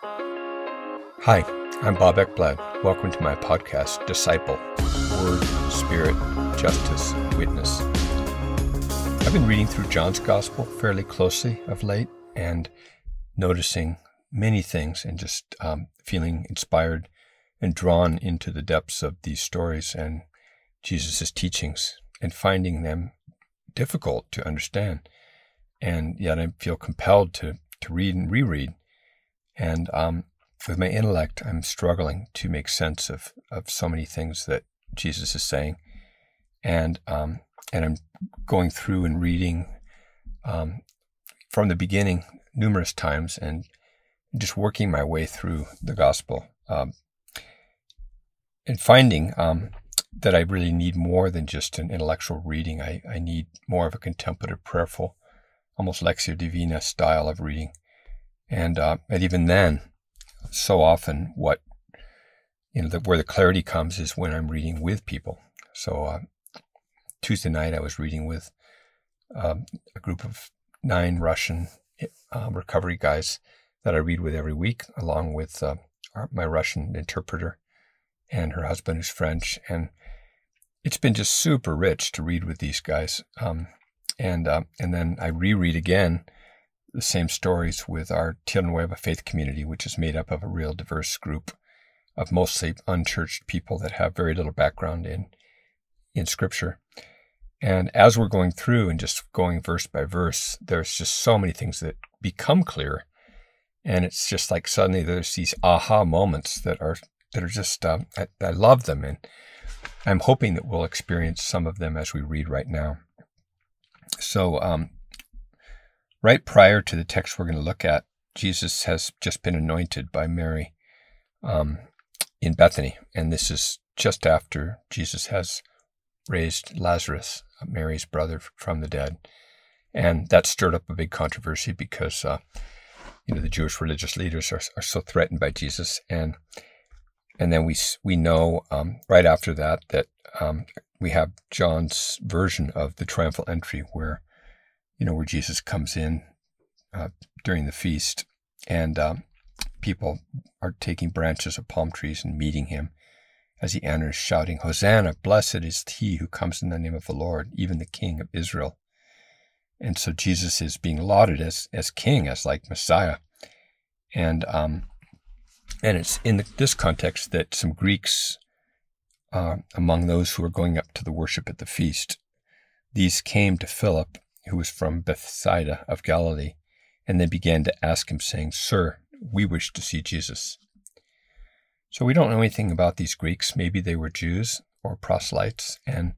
Hi, I'm Bob Ekblad. Welcome to my podcast, Disciple Word, Spirit, Justice, Witness. I've been reading through John's Gospel fairly closely of late and noticing many things and just um, feeling inspired and drawn into the depths of these stories and Jesus' teachings and finding them difficult to understand. And yet I feel compelled to, to read and reread. And um, with my intellect, I'm struggling to make sense of, of so many things that Jesus is saying. And, um, and I'm going through and reading um, from the beginning numerous times and just working my way through the gospel um, and finding um, that I really need more than just an intellectual reading. I, I need more of a contemplative, prayerful, almost Lectio Divina style of reading. And, uh, and even then, so often what you know the, where the clarity comes is when I'm reading with people. So uh, Tuesday night I was reading with um, a group of nine Russian uh, recovery guys that I read with every week, along with uh, our, my Russian interpreter and her husband who's French, and it's been just super rich to read with these guys. Um, and uh, and then I reread again the same stories with our Tierra Nueva faith community, which is made up of a real diverse group of mostly unchurched people that have very little background in in Scripture. And as we're going through and just going verse by verse, there's just so many things that become clear, and it's just like suddenly there's these aha moments that are that are just um, I, I love them, and I'm hoping that we'll experience some of them as we read right now. So um, Right prior to the text we're going to look at, Jesus has just been anointed by Mary um, in Bethany. And this is just after Jesus has raised Lazarus, Mary's brother, from the dead. And that stirred up a big controversy because, uh, you know, the Jewish religious leaders are, are so threatened by Jesus. And and then we we know um, right after that that um, we have John's version of the triumphal entry, where you know, where Jesus comes in uh, during the feast, and um, people are taking branches of palm trees and meeting him as he enters, shouting, Hosanna, blessed is he who comes in the name of the Lord, even the King of Israel. And so Jesus is being lauded as, as king, as like Messiah. And um, and it's in the, this context that some Greeks, uh, among those who were going up to the worship at the feast, these came to Philip who was from Bethsaida of Galilee, and they began to ask him, saying, Sir, we wish to see Jesus. So we don't know anything about these Greeks. Maybe they were Jews or proselytes and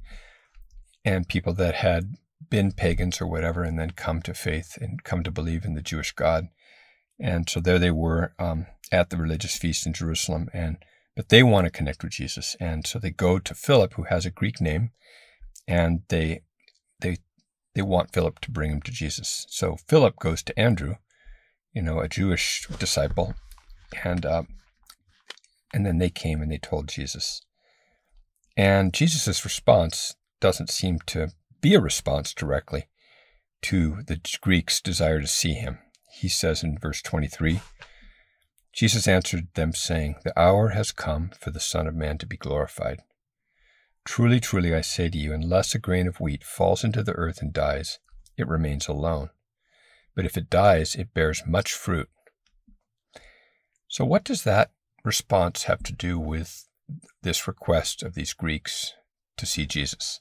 and people that had been pagans or whatever and then come to faith and come to believe in the Jewish God. And so there they were um, at the religious feast in Jerusalem and but they want to connect with Jesus. And so they go to Philip, who has a Greek name, and they they they want Philip to bring him to Jesus. So Philip goes to Andrew, you know, a Jewish disciple, and uh, and then they came and they told Jesus. And Jesus' response doesn't seem to be a response directly to the Greeks' desire to see him. He says in verse 23 Jesus answered them, saying, The hour has come for the Son of Man to be glorified. Truly, truly, I say to you, unless a grain of wheat falls into the earth and dies, it remains alone. But if it dies, it bears much fruit. So, what does that response have to do with this request of these Greeks to see Jesus?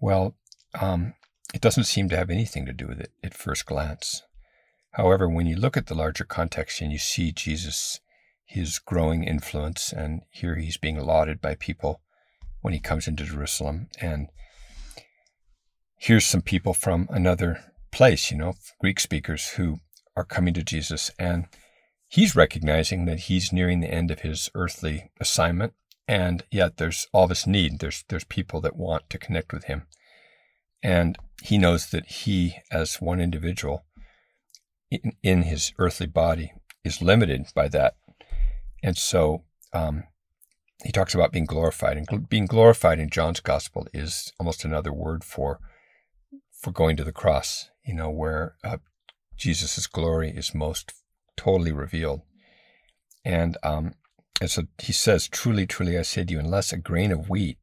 Well, um, it doesn't seem to have anything to do with it at first glance. However, when you look at the larger context and you see Jesus his growing influence. And here he's being lauded by people when he comes into Jerusalem. And here's some people from another place, you know, Greek speakers who are coming to Jesus. And he's recognizing that he's nearing the end of his earthly assignment. And yet there's all this need. There's there's people that want to connect with him. And he knows that he, as one individual in, in his earthly body, is limited by that and so um, he talks about being glorified, and being glorified in John's gospel is almost another word for for going to the cross. You know, where uh, Jesus' glory is most totally revealed. And um, and so he says, "Truly, truly, I say to you, unless a grain of wheat."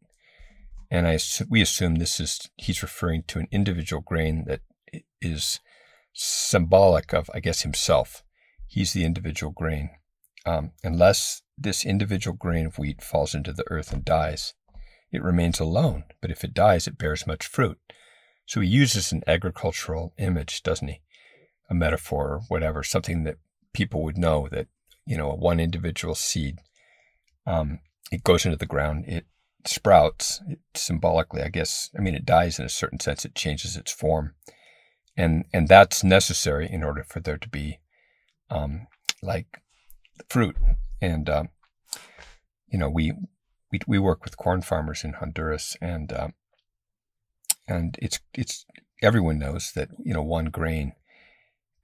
And I we assume this is he's referring to an individual grain that is symbolic of, I guess, himself. He's the individual grain. Um, unless this individual grain of wheat falls into the earth and dies, it remains alone. But if it dies, it bears much fruit. So he uses an agricultural image, doesn't he? A metaphor or whatever, something that people would know that, you know, one individual seed, um, it goes into the ground, it sprouts it, symbolically, I guess. I mean, it dies in a certain sense, it changes its form. And, and that's necessary in order for there to be um, like fruit. And, um, you know, we, we, we work with corn farmers in Honduras and, uh, and it's it's everyone knows that you know one grain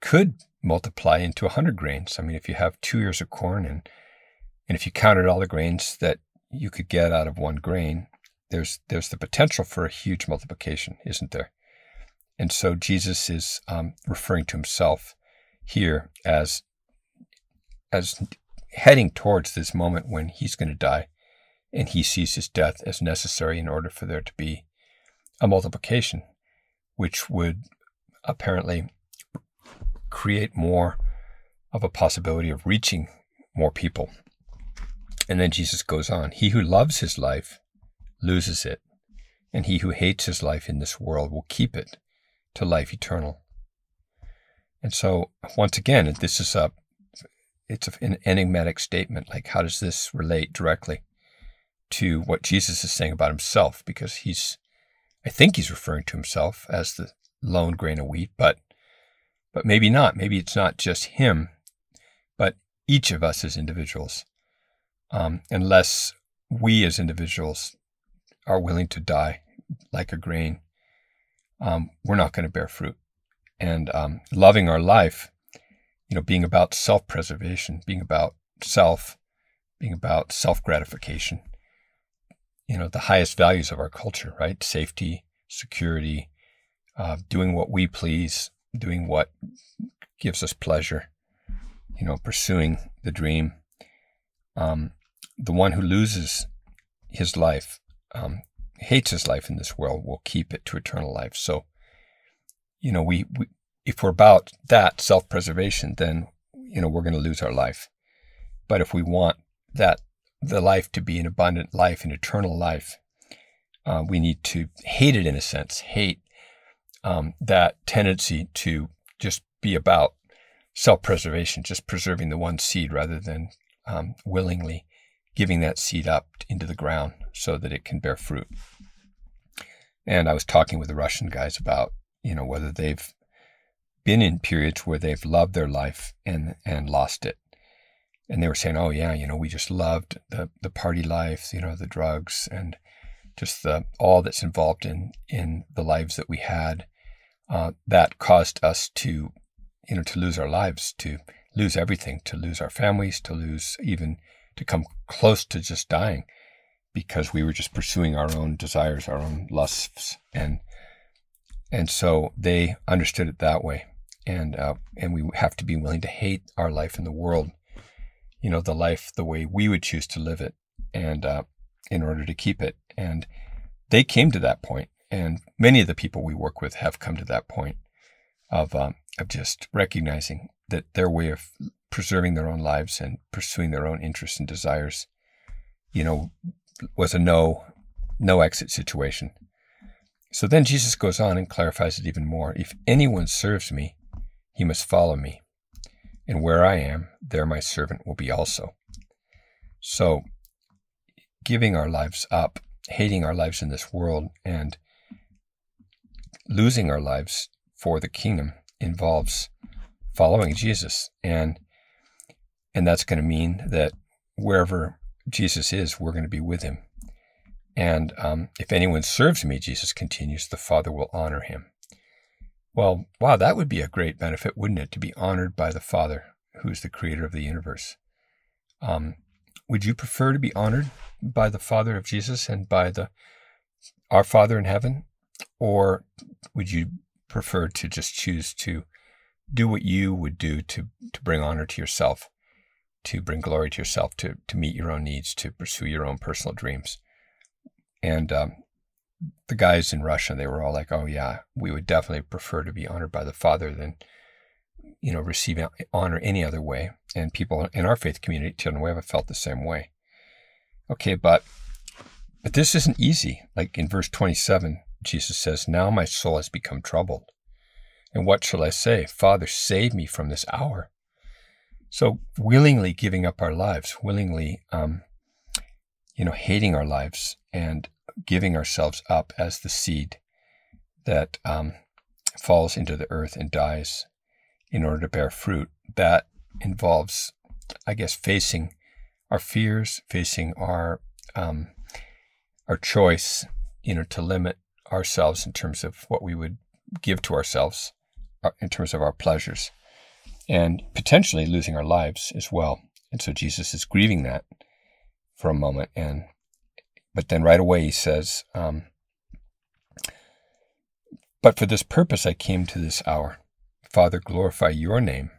could multiply into a hundred grains. I mean, if you have two ears of corn and and if you counted all the grains that you could get out of one grain, there's there's the potential for a huge multiplication, isn't there? And so Jesus is um, referring to himself here as as heading towards this moment when he's going to die, and he sees his death as necessary in order for there to be a multiplication, which would apparently create more of a possibility of reaching more people. And then Jesus goes on He who loves his life loses it, and he who hates his life in this world will keep it to life eternal. And so, once again, this is a it's an enigmatic statement. Like, how does this relate directly to what Jesus is saying about himself? Because he's I think he's referring to himself as the lone grain of wheat, but but maybe not. Maybe it's not just him, but each of us as individuals. Um, unless we as individuals are willing to die like a grain, um, we're not going to bear fruit. And um, loving our life, you know, being about self preservation, being about self, being about self gratification, you know the highest values of our culture, right? Safety, security, uh, doing what we please, doing what gives us pleasure, you know, pursuing the dream. Um, the one who loses his life, um, hates his life in this world, will keep it to eternal life. So, you know, we, we if we're about that self-preservation, then you know we're going to lose our life. But if we want that the life to be an abundant life, an eternal life, uh, we need to hate it in a sense, hate um, that tendency to just be about self preservation, just preserving the one seed rather than um, willingly giving that seed up into the ground so that it can bear fruit. And I was talking with the Russian guys about, you know, whether they've been in periods where they've loved their life and, and lost it and they were saying, "Oh yeah, you know, we just loved the the party life, you know, the drugs and just the all that's involved in in the lives that we had. Uh, that caused us to, you know, to lose our lives, to lose everything, to lose our families, to lose even to come close to just dying, because we were just pursuing our own desires, our own lusts, and and so they understood it that way, and uh, and we have to be willing to hate our life in the world you know, the life the way we would choose to live it and uh, in order to keep it. And they came to that point, and many of the people we work with have come to that point of um, of just recognizing that their way of preserving their own lives and pursuing their own interests and desires, you know, was a no no exit situation. So then Jesus goes on and clarifies it even more. If anyone serves me, he must follow me and where I am, there my servant will be also. So, giving our lives up, hating our lives in this world, and losing our lives for the kingdom involves following Jesus. And and that's going to mean that wherever Jesus is, we're going to be with him. And um, if anyone serves me, Jesus continues, the Father will honor him. Well, wow, that would be a great benefit, wouldn't it, to be honored by the Father, who's the creator of the universe? Um, would you prefer to be honored by the Father of Jesus and by the our Father in heaven, or would you prefer to just choose to do what you would do to, to bring honor to yourself, to bring glory to yourself, to, to meet your own needs, to pursue your own personal dreams. And um, the guys in Russia, they were all like, oh, yeah, we would definitely prefer to be honored by the Father than, you know, receive honor any other way. And people in our faith community, Nueva, felt the same way. Okay, but but this isn't easy. Like in verse 27, Jesus says, Now my soul has become troubled. And what shall I say? Father, save me from this hour. So willingly giving up our lives, willingly, um, you know, hating our lives and giving ourselves up as the seed that um, falls into the earth and dies in order to bear fruit. That involves, I guess, facing our fears, facing our um, our choice, you know, to limit ourselves in terms of what we would give to ourselves, uh, in terms of our pleasures, and potentially losing our lives as well. And so Jesus is grieving that for a moment, and but then right away he says, um, "But for this purpose I came to this hour, Father, glorify Your name."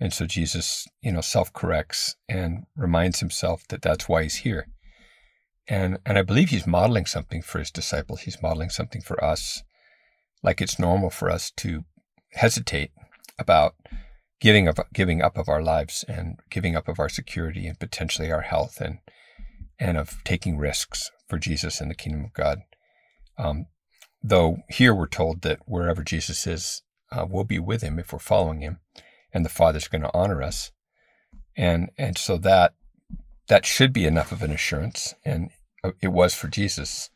And so Jesus, you know, self corrects and reminds himself that that's why he's here. And, and I believe he's modeling something for his disciples. He's modeling something for us. Like it's normal for us to hesitate about giving of giving up of our lives and giving up of our security and potentially our health and and of taking risks for Jesus and the kingdom of God. Um, though here we're told that wherever Jesus is, uh, we'll be with him if we're following him, and the Father's going to honor us, and and so that that should be enough of an assurance, and it was for Jesus.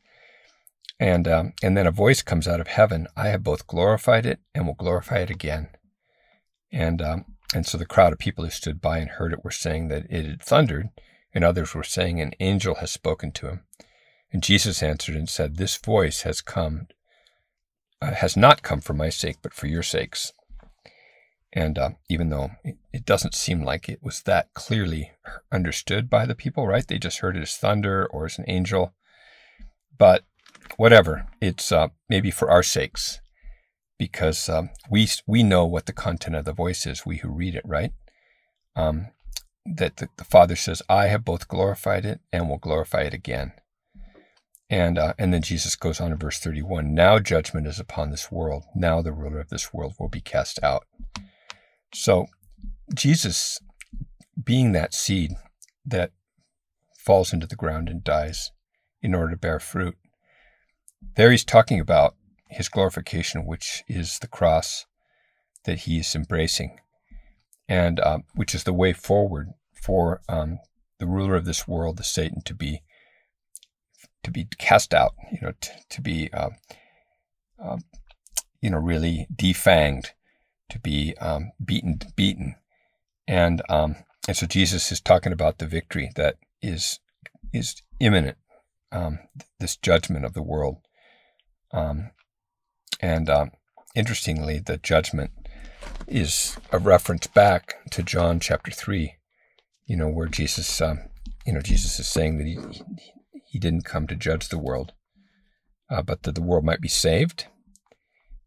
And um, and then a voice comes out of heaven. I have both glorified it and will glorify it again. And um, and so the crowd of people who stood by and heard it were saying that it had thundered, and others were saying an angel has spoken to him. And Jesus answered and said, This voice has come, uh, has not come for my sake, but for your sakes. And uh, even though it, it, doesn't seem like it was that clearly understood by the people, right? They just heard it as thunder or as an angel. But whatever, it's uh, maybe for our sakes, because um, we we know what the content of the voice is. We who read it, right? Um, that the, the, Father says, "I have both glorified it and will glorify it again." And uh, and then Jesus goes on in verse thirty-one. Now judgment is upon this world. Now the ruler of this world will be cast out. So, Jesus being that seed that falls into the ground and dies in order to bear fruit, there he's talking about his glorification, which is the cross that he is embracing, and uh, which is the way forward for um, the ruler of this world, the Satan, to be to be cast out, you know, to, to be, uh, uh, you know, really defanged to be um, beaten, beaten, and um, and so Jesus is talking about the victory that is is imminent, this judgment of the world, and interestingly, the judgment is a reference back to John chapter three, you know, where Jesus, um, you know, Jesus is saying that he he didn't come to judge the world, uh, but that the world might be saved.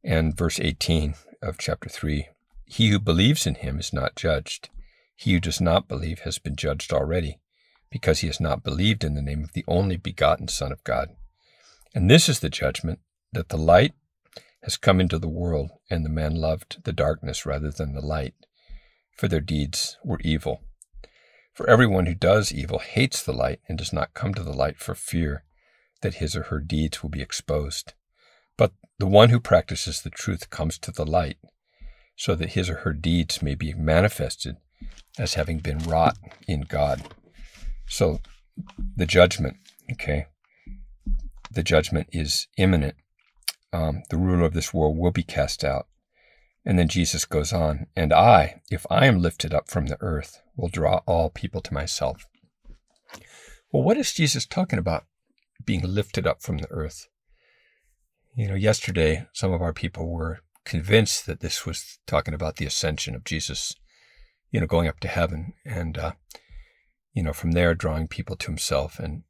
And verse 18, of chapter 3 He who believes in him is not judged. He who does not believe has been judged already, because he has not believed in the name of the only begotten Son of God. And this is the judgment that the light has come into the world, and the man loved the darkness rather than the light, for their deeds were evil. For everyone who does evil hates the light and does not come to the light for fear that his or her deeds will be exposed. But the one who practices the truth comes to the light, so that his or her deeds may be manifested as having been wrought in God. So the judgment, okay, the judgment is imminent. Um, the ruler of this world will be cast out. And then Jesus goes on, and I, if I am lifted up from the earth, will draw all people to myself. Well, what is Jesus talking about being lifted up from the earth? You know, yesterday, some of our people were convinced that this was talking about the ascension of Jesus, you know, going up to heaven and, uh, you know, from there drawing people to himself. And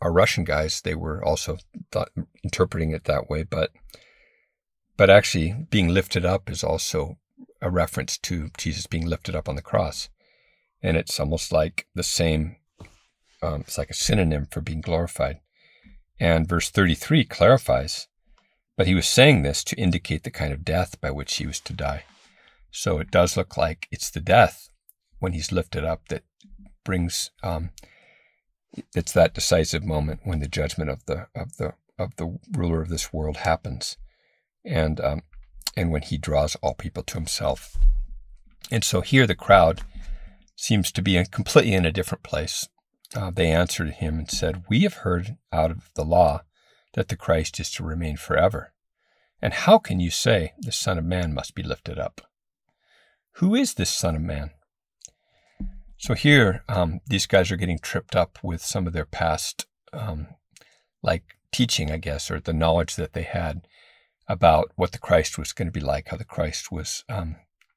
our Russian guys, they were also thought, interpreting it that way. But, but actually, being lifted up is also a reference to Jesus being lifted up on the cross. And it's almost like the same, um, it's like a synonym for being glorified. And verse 33 clarifies, but he was saying this to indicate the kind of death by which he was to die. So it does look like it's the death when he's lifted up that brings um, it's that decisive moment when the judgment of the of the of the ruler of this world happens, and um, and when he draws all people to himself. And so here the crowd seems to be in, completely in a different place. Uh, they answered him and said, "We have heard out of the law that the Christ is to remain forever, and how can you say the Son of Man must be lifted up? Who is this Son of Man?" So here, um, these guys are getting tripped up with some of their past, um, like teaching, I guess, or the knowledge that they had about what the Christ was going to be like, how the Christ was um,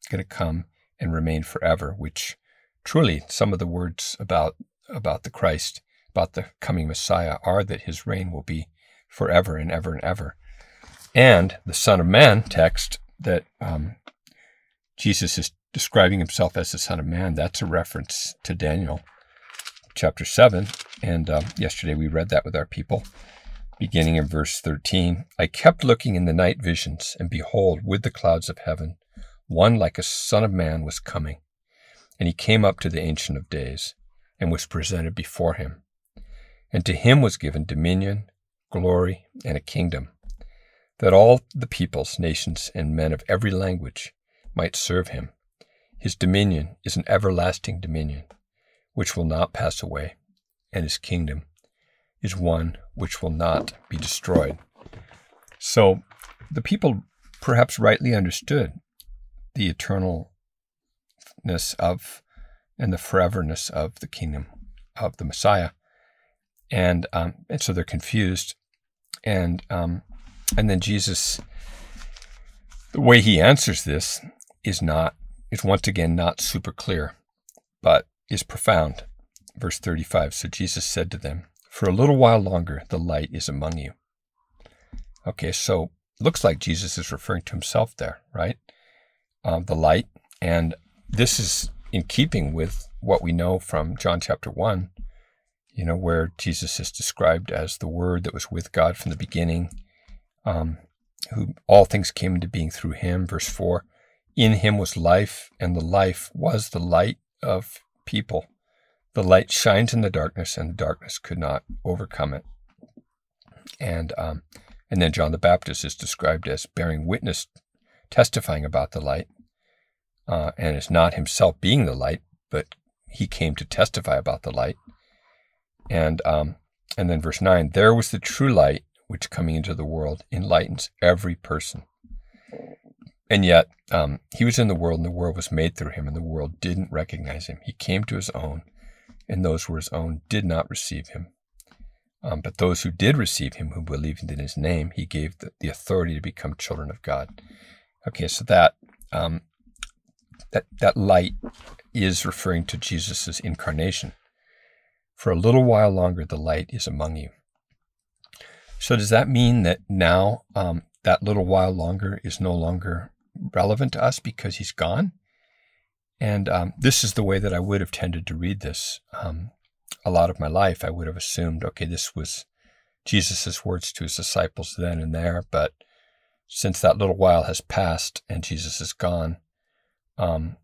going to come and remain forever. Which, truly, some of the words about about the Christ, about the coming Messiah, are that His reign will be forever and ever and ever. And the Son of Man text that um, Jesus is describing himself as the Son of Man, that's a reference to Daniel chapter 7. And um, yesterday we read that with our people, beginning in verse 13. I kept looking in the night visions, and behold, with the clouds of heaven, one like a Son of Man was coming. And he came up to the Ancient of Days, and was presented before him. And to him was given dominion, glory, and a kingdom, that all the peoples, nations, and men of every language might serve him. His dominion is an everlasting dominion, which will not pass away, and his kingdom is one which will not be destroyed. So the people perhaps rightly understood the eternalness of and the foreverness of the kingdom of the Messiah, and um, and so they're confused, and um, and then Jesus, the way he answers this is not is once again not super clear, but is profound. Verse 35 So Jesus said to them, For a little while longer the light is among you. Okay, so looks like Jesus is referring to himself there, right? Um, the light. And this is in keeping with what we know from John chapter 1, you know, where Jesus is described as the Word that was with God from the beginning, um, who all things came into being through him. Verse 4 in him was life, and the life was the light of people. The light shines in the darkness, and the darkness could not overcome it. And um, and then John the Baptist is described as bearing witness, testifying about the light, uh, and is not himself being the light, but he came to testify about the light. And um, and then verse nine, there was the true light which coming into the world enlightens every person. And yet, um, he was in the world, and the world was made through him, and the world didn't recognize him. He came to his own, and those who were his own did not receive him. Um, but those who did receive him, who believed in his name, he gave the, the authority to become children of God. Okay, so that um, that that light is referring to Jesus' incarnation. For a little while longer, the light is among you. So does that mean that now um, that little while longer is no longer relevant to us because he's gone. And um, this is the way that I would have tended to read this. Um, a lot of my life, I would have assumed, okay, this was Jesus' words to his disciples then and there. But since that little while has passed and Jesus is gone, um,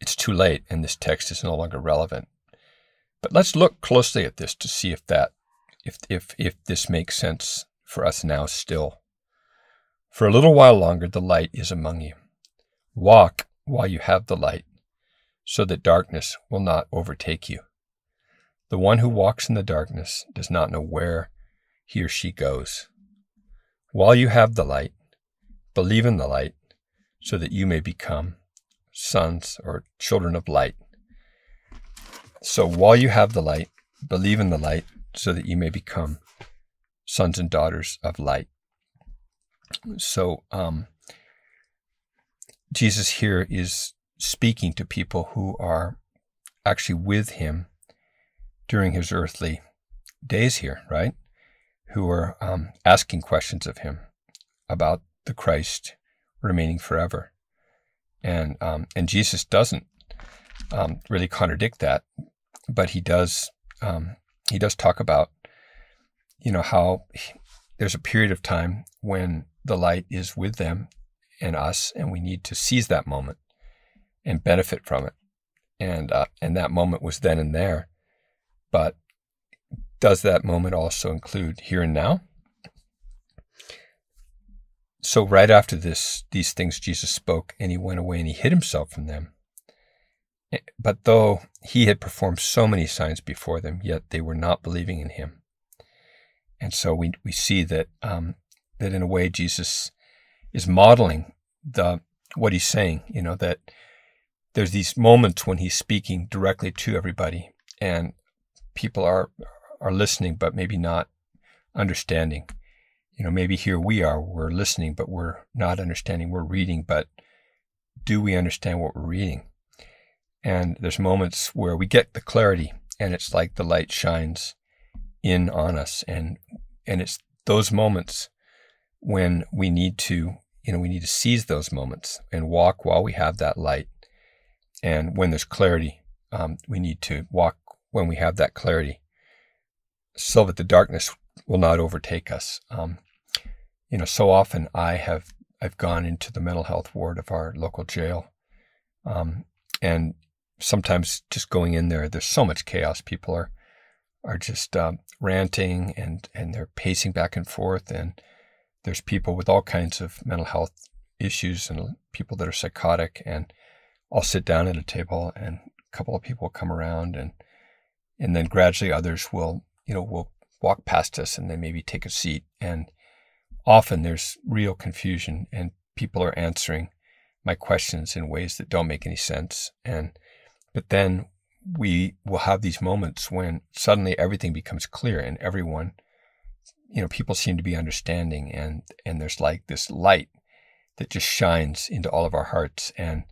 it's too late and this text is no longer relevant. But let's look closely at this to see if that, if, if, if this makes sense for us now still. For a little while longer the light is among you. Walk while you have the light, so that darkness will not overtake you. The one who walks in the darkness does not know where he or she goes. While you have the light, believe in the light, so that you may become sons or children of light. So while you have the light, believe in the light, so that you may become sons and daughters of light. So um, Jesus here is speaking to people who are actually with him during his earthly days here, right? Who are um, asking questions of him about the Christ remaining forever. and um, and Jesus doesn't um, really contradict that, but he does um, he does talk about you know how he, there's a period of time when the light is with them and us, and we need to seize that moment and benefit from it, and uh, and that moment was then and there, but does that moment also include here and now? So right after this, these things Jesus spoke, and he went away and he hid himself from them. Eh, but though he had performed so many signs before them, yet they were not believing in him. And so we we see that um, that in a way Jesus is modeling the what he's saying. You know that there's these moments when he's speaking directly to everybody, and people are are listening, but maybe not understanding you know, maybe here we are, we're listening, but we're not understanding. We're reading, but do we understand what we're reading? And there's moments where we get the clarity and it's like the light shines in on us. And, and it's those moments when we need to, you know, we need to seize those moments and walk while we have that light. And when there's clarity, um, we need to walk when we have that clarity so that the darkness will not overtake us. Um, you know, so often I have I've gone into the mental health ward of our local jail, um, and sometimes just going in there, there's so much chaos. People are are just um, ranting and and they're pacing back and forth, and there's people with all kinds of mental health issues and people that are psychotic. And I'll sit down at a table, and a couple of people come around, and and then gradually others will you know will walk past us and then maybe take a seat and often there's real confusion and people are answering my questions in ways that don't make any sense. And, but then we will have these moments when suddenly everything becomes clear and everyone, you know, people seem to be understanding and, and there's like this light that just shines into all of our hearts and,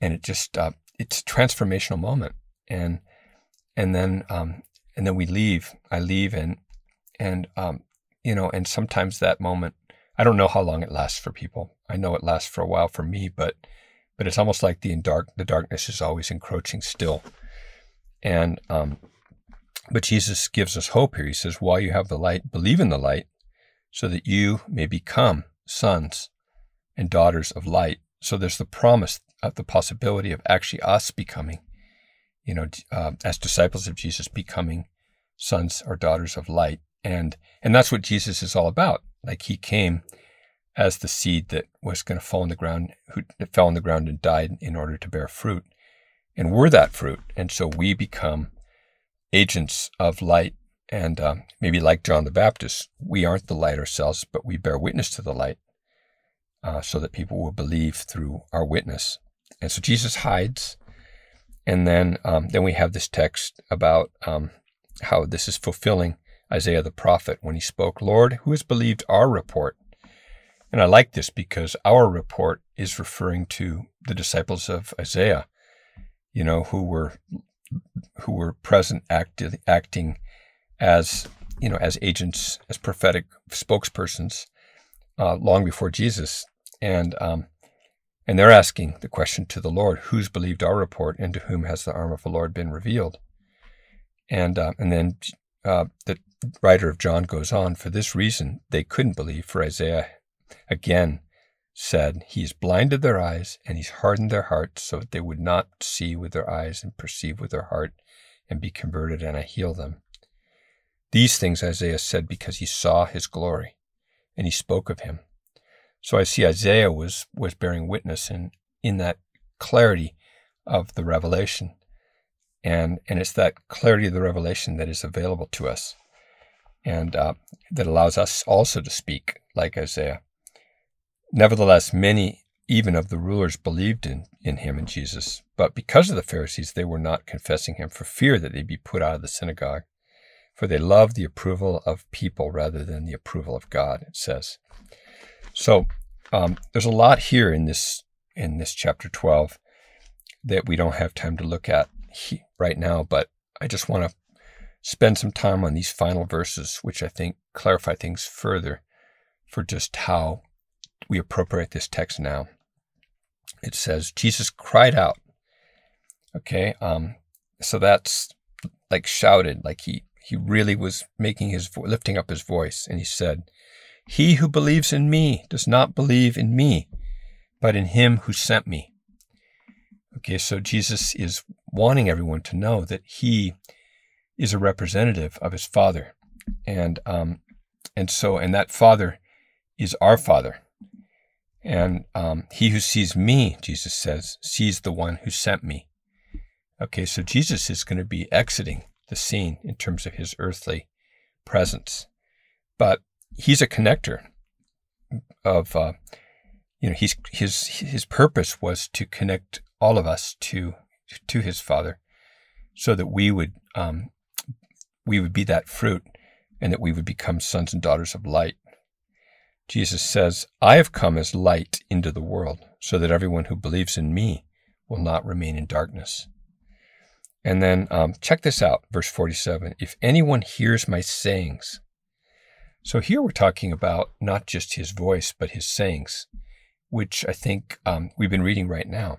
and it just, uh, it's a transformational moment. And, and then, um, and then we leave, I leave and, and, um, you know, and sometimes that moment, I don't know how long it lasts for people. I know it lasts for a while for me, but but it's almost like the dark the darkness is always encroaching still. And um, but Jesus gives us hope here. He says, "While you have the light, believe in the light, so that you may become sons and daughters of light." So there's the promise of the possibility of actually us becoming, you know, uh, as disciples of Jesus, becoming sons or daughters of light. And and that's what Jesus is all about. Like he came as the seed that was going to fall on the ground, who fell on the ground and died in order to bear fruit. And we're that fruit. And so we become agents of light. And um, maybe like John the Baptist, we aren't the light ourselves, but we bear witness to the light uh, so that people will believe through our witness. And so Jesus hides. And then, um, then we have this text about um, how this is fulfilling Isaiah the prophet when he spoke, Lord, who has believed our report? And I like this because our report is referring to the disciples of Isaiah, you know, who were who were present acti- acting as you know as agents, as prophetic spokespersons uh, long before Jesus, and um, and they're asking the question to the Lord, who's believed our report, and to whom has the arm of the Lord been revealed? And uh, and then uh, the writer of John goes on, for this reason they couldn't believe, for Isaiah again said, He has blinded their eyes and he's hardened their hearts so that they would not see with their eyes and perceive with their heart and be converted, and I heal them. These things Isaiah said because he saw his glory and he spoke of him. So I see Isaiah was, was bearing witness in, in that clarity of the revelation. And, and it's that clarity of the revelation that is available to us and uh, that allows us also to speak like Isaiah. Nevertheless, many even of the rulers believed in, in him and Jesus, but because of the Pharisees, they were not confessing him for fear that they'd be put out of the synagogue. For they loved the approval of people rather than the approval of God, it says. So um, there's a lot here in this in this chapter 12 that we don't have time to look at he, right now, but I just want to spend some time on these final verses, which I think clarify things further for just how we appropriate this text now. it says Jesus cried out. Okay, um, so that's like shouted, like he he really was making his vo- lifting up his voice, and he said, "He who believes in me does not believe in me, but in him who sent me." Okay, so Jesus is wanting everyone to know that he is a representative of his Father, and um, and so and that Father is our Father. And um, he who sees me, Jesus says, sees the one who sent me. Okay, so Jesus is going to be exiting the scene in terms of his earthly presence, but he's a connector of, uh, you know, he's, his his purpose was to connect all of us to to his Father, so that we would um, we would be that fruit, and that we would become sons and daughters of light. Jesus says, I have come as light into the world, so that everyone who believes in me will not remain in darkness. And then um, check this out, verse 47 if anyone hears my sayings. So here we're talking about not just his voice, but his sayings, which I think um, we've been reading right now.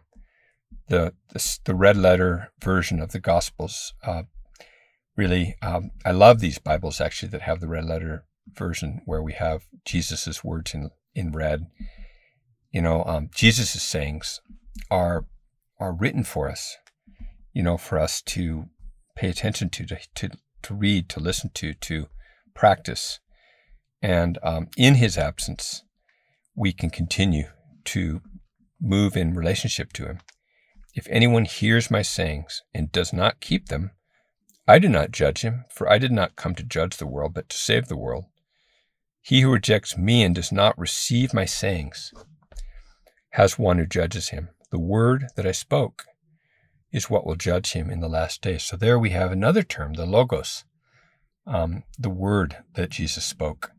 The, the, the, red letter version of the Gospels. Uh, really, um, I love these Bibles actually that have the red letter version where we have Jesus's words in in red. You know, um, Jesus's sayings are are written for us. You know, for us to pay attention to, to to to read, to listen to, to practice, and um, in His absence, we can continue to move in relationship to Him. If anyone hears my sayings and does not keep them, I do not judge him, for I did not come to judge the world, but to save the world. He who rejects me and does not receive my sayings has one who judges him. The word that I spoke is what will judge him in the last days. So there we have another term, the logos. Um, the word that Jesus spoke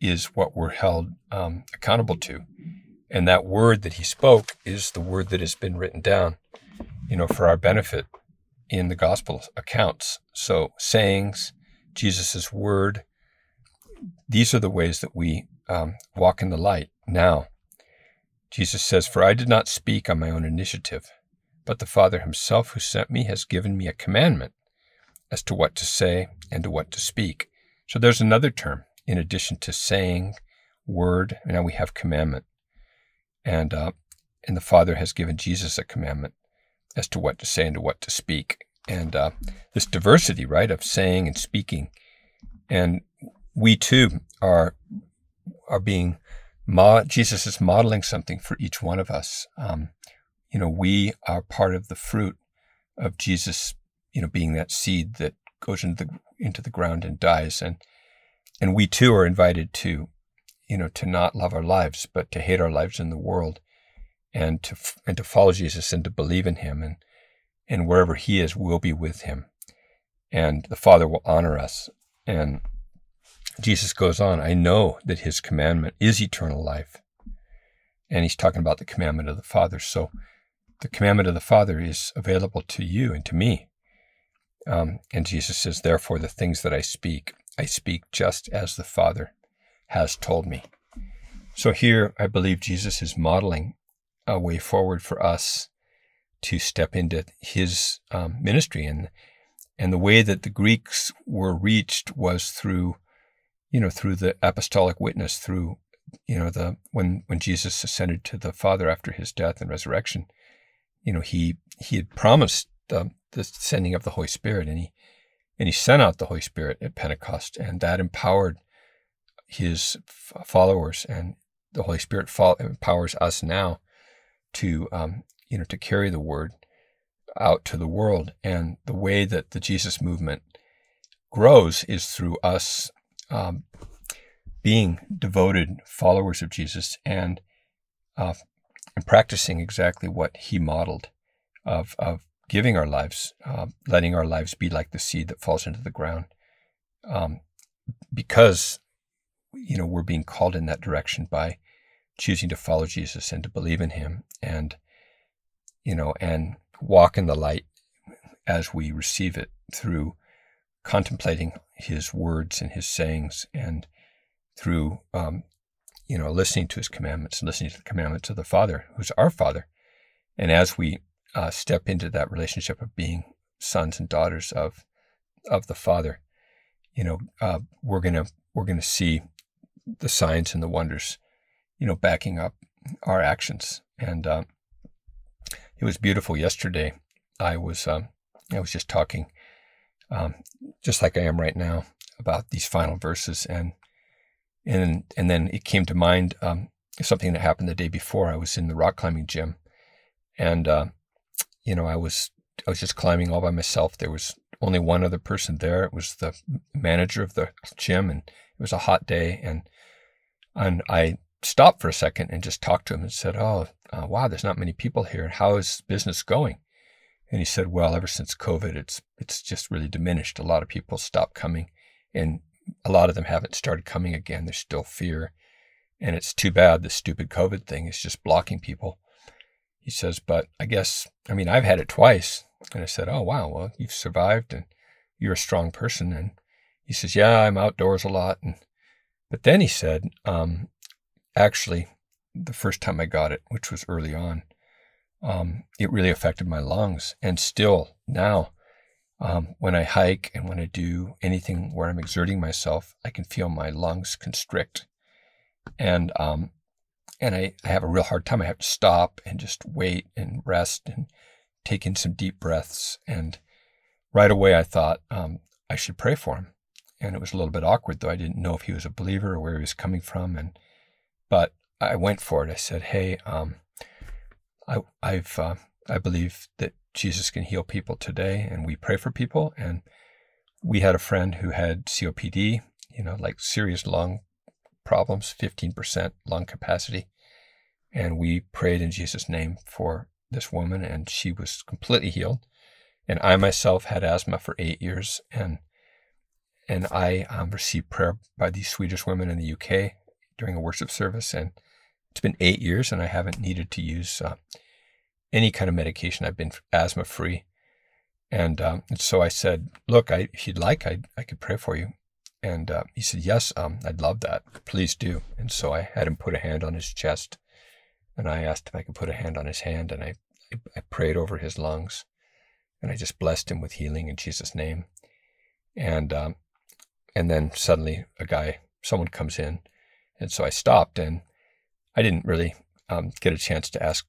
is what we're held um, accountable to. And that word that he spoke is the word that has been written down, you know, for our benefit in the gospel accounts. So sayings, Jesus' word, these are the ways that we um, walk in the light now. Jesus says, For I did not speak on my own initiative, but the Father himself who sent me has given me a commandment as to what to say and to what to speak. So there's another term in addition to saying, word, now we have commandment. And, uh, and the Father has given Jesus a commandment as to what to say and to what to speak. And uh, this diversity, right, of saying and speaking. And we too are are being Jesus is modeling something for each one of us. Um, you know, we are part of the fruit of Jesus. You know, being that seed that goes into the into the ground and dies, and and we too are invited to, you know, to not love our lives, but to hate our lives in the world, and to and to follow Jesus and to believe in Him, and and wherever He is, we'll be with Him, and the Father will honor us, and Jesus goes on, I know that his commandment is eternal life. And he's talking about the commandment of the Father. So the commandment of the Father is available to you and to me. Um, and Jesus says, Therefore, the things that I speak, I speak just as the Father has told me. So here, I believe Jesus is modeling a way forward for us to step into his um, ministry. And, and the way that the Greeks were reached was through you know, through the apostolic witness, through, you know, the when when Jesus ascended to the Father after his death and resurrection, you know, he he had promised the, the sending of the Holy Spirit, and he and he sent out the Holy Spirit at Pentecost, and that empowered his followers, and the Holy Spirit empowers us now to, um, you know, to carry the word out to the world. And the way that the Jesus movement grows is through us um, being devoted followers of Jesus and uh, and practicing exactly what he modeled of of giving our lives, uh, letting our lives be like the seed that falls into the ground, um, because you know we're being called in that direction by choosing to follow Jesus and to believe in Him and you know and walk in the light as we receive it through contemplating his words and his sayings and through um, you know listening to his commandments listening to the commandments of the father who's our father And as we uh, step into that relationship of being sons and daughters of of the Father, you know, uh, we're gonna we're gonna see the signs and the wonders, you know, backing up our actions. And uh, it was beautiful yesterday. I was um, I was just talking, um, just like I am right now, about these final verses, and and and then it came to mind um, something that happened the day before. I was in the rock climbing gym, and uh, you know I was I was just climbing all by myself. There was only one other person there. It was the manager of the gym, and it was a hot day, and and I stopped for a second and just talked to him and said, "Oh, uh, wow, there's not many people here. How is business going?" And he said, "Well, ever since COVID, it's it's just really diminished. A lot of people stopped coming, and a lot of them haven't started coming again. There's still fear, and it's too bad. The stupid COVID thing is just blocking people." He says, "But I guess I mean I've had it twice." And I said, "Oh, wow. Well, you've survived, and you're a strong person." And he says, "Yeah, I'm outdoors a lot." And but then he said, um, actually, the first time I got it, which was early on, um, it really affected my lungs. And still now, um, when I hike and when I do anything where I'm exerting myself, I can feel my lungs constrict. And um, and I, I have a real hard time. I have to stop and just wait and rest and take in some deep breaths. And right away, I thought um, I should pray for him. And it was a little bit awkward, though. I didn't know if he was a believer or where he was coming from. And but I went for it. I said, "Hey, um, I, I've uh, I believe that Jesus can heal people today, and we pray for people." And we had a friend who had COPD, you know, like serious lung problems, fifteen percent lung capacity, and we prayed in Jesus' name for this woman, and she was completely healed. And I myself had asthma for eight years, and and I um, received prayer by these Swedish women in the UK during a worship service, and it's been eight years, and I haven't needed to use uh, any kind of medication. I've been asthma free, and, um, so I said, "Look, I, if you'd like, I I could pray for you." And uh, he said, "Yes, um, I'd love that. Please do." And so I had him put a hand on his chest, and I asked if I could put a hand on his hand, and I I prayed over his lungs, and I just blessed him with healing in Jesus' name. And um, and then suddenly a guy, someone comes in and so I stopped and I didn't really um, get a chance to ask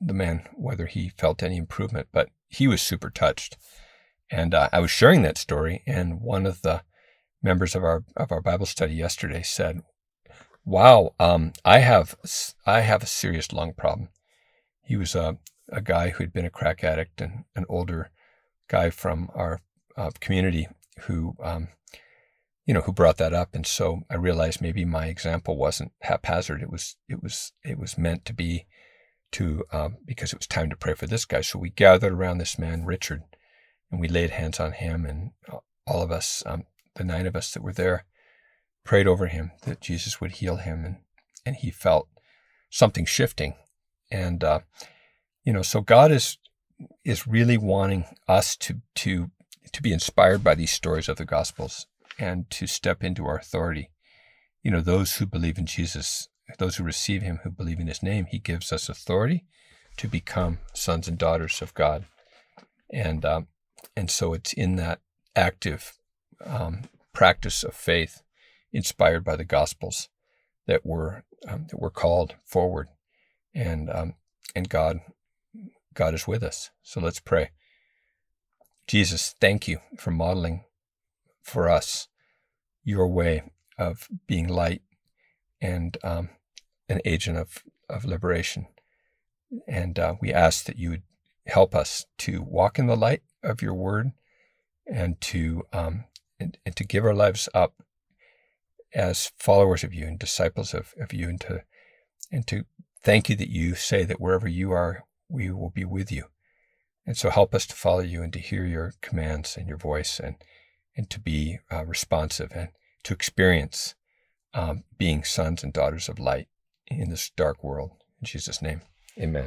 the man whether he felt any improvement, but he was super touched. And uh, I was sharing that story, and one of the members of our of our Bible study yesterday said, "Wow, um, I have I have a serious lung problem." He was a a guy who had been a crack addict and an older guy from our uh, community who um, you know, who brought that up. And so I realized maybe my example wasn't haphazard. It was, it was, it was meant to be to, um, because it was time to pray for this guy. So we gathered around this man, Richard, and we laid hands on him and all of us, um, the nine of us that were there, prayed over him that Jesus would heal him. And, and he felt something shifting. And, uh, you know, so God is, is really wanting us to, to, to be inspired by these stories of the Gospels and to step into our authority. You know, those who believe in Jesus, those who receive him, who believe in his name, he gives us authority to become sons and daughters of God. And, um, and so it's in that active um, practice of faith, inspired by the Gospels, that we're, um, that we're called forward. And, um, and God, God is with us. So let's pray. Jesus, thank you for modeling for us your way of being light and um, an agent of, of liberation. And uh, we ask that you would help us to walk in the light of your word and to um, and, and, to give our lives up as followers of you and disciples of, of you and to and to thank you that you say that wherever you are we will be with you and so help us to follow you and to hear your commands and your voice and and to be uh, responsive and to experience um, being sons and daughters of light in this dark world. In Jesus' name, amen.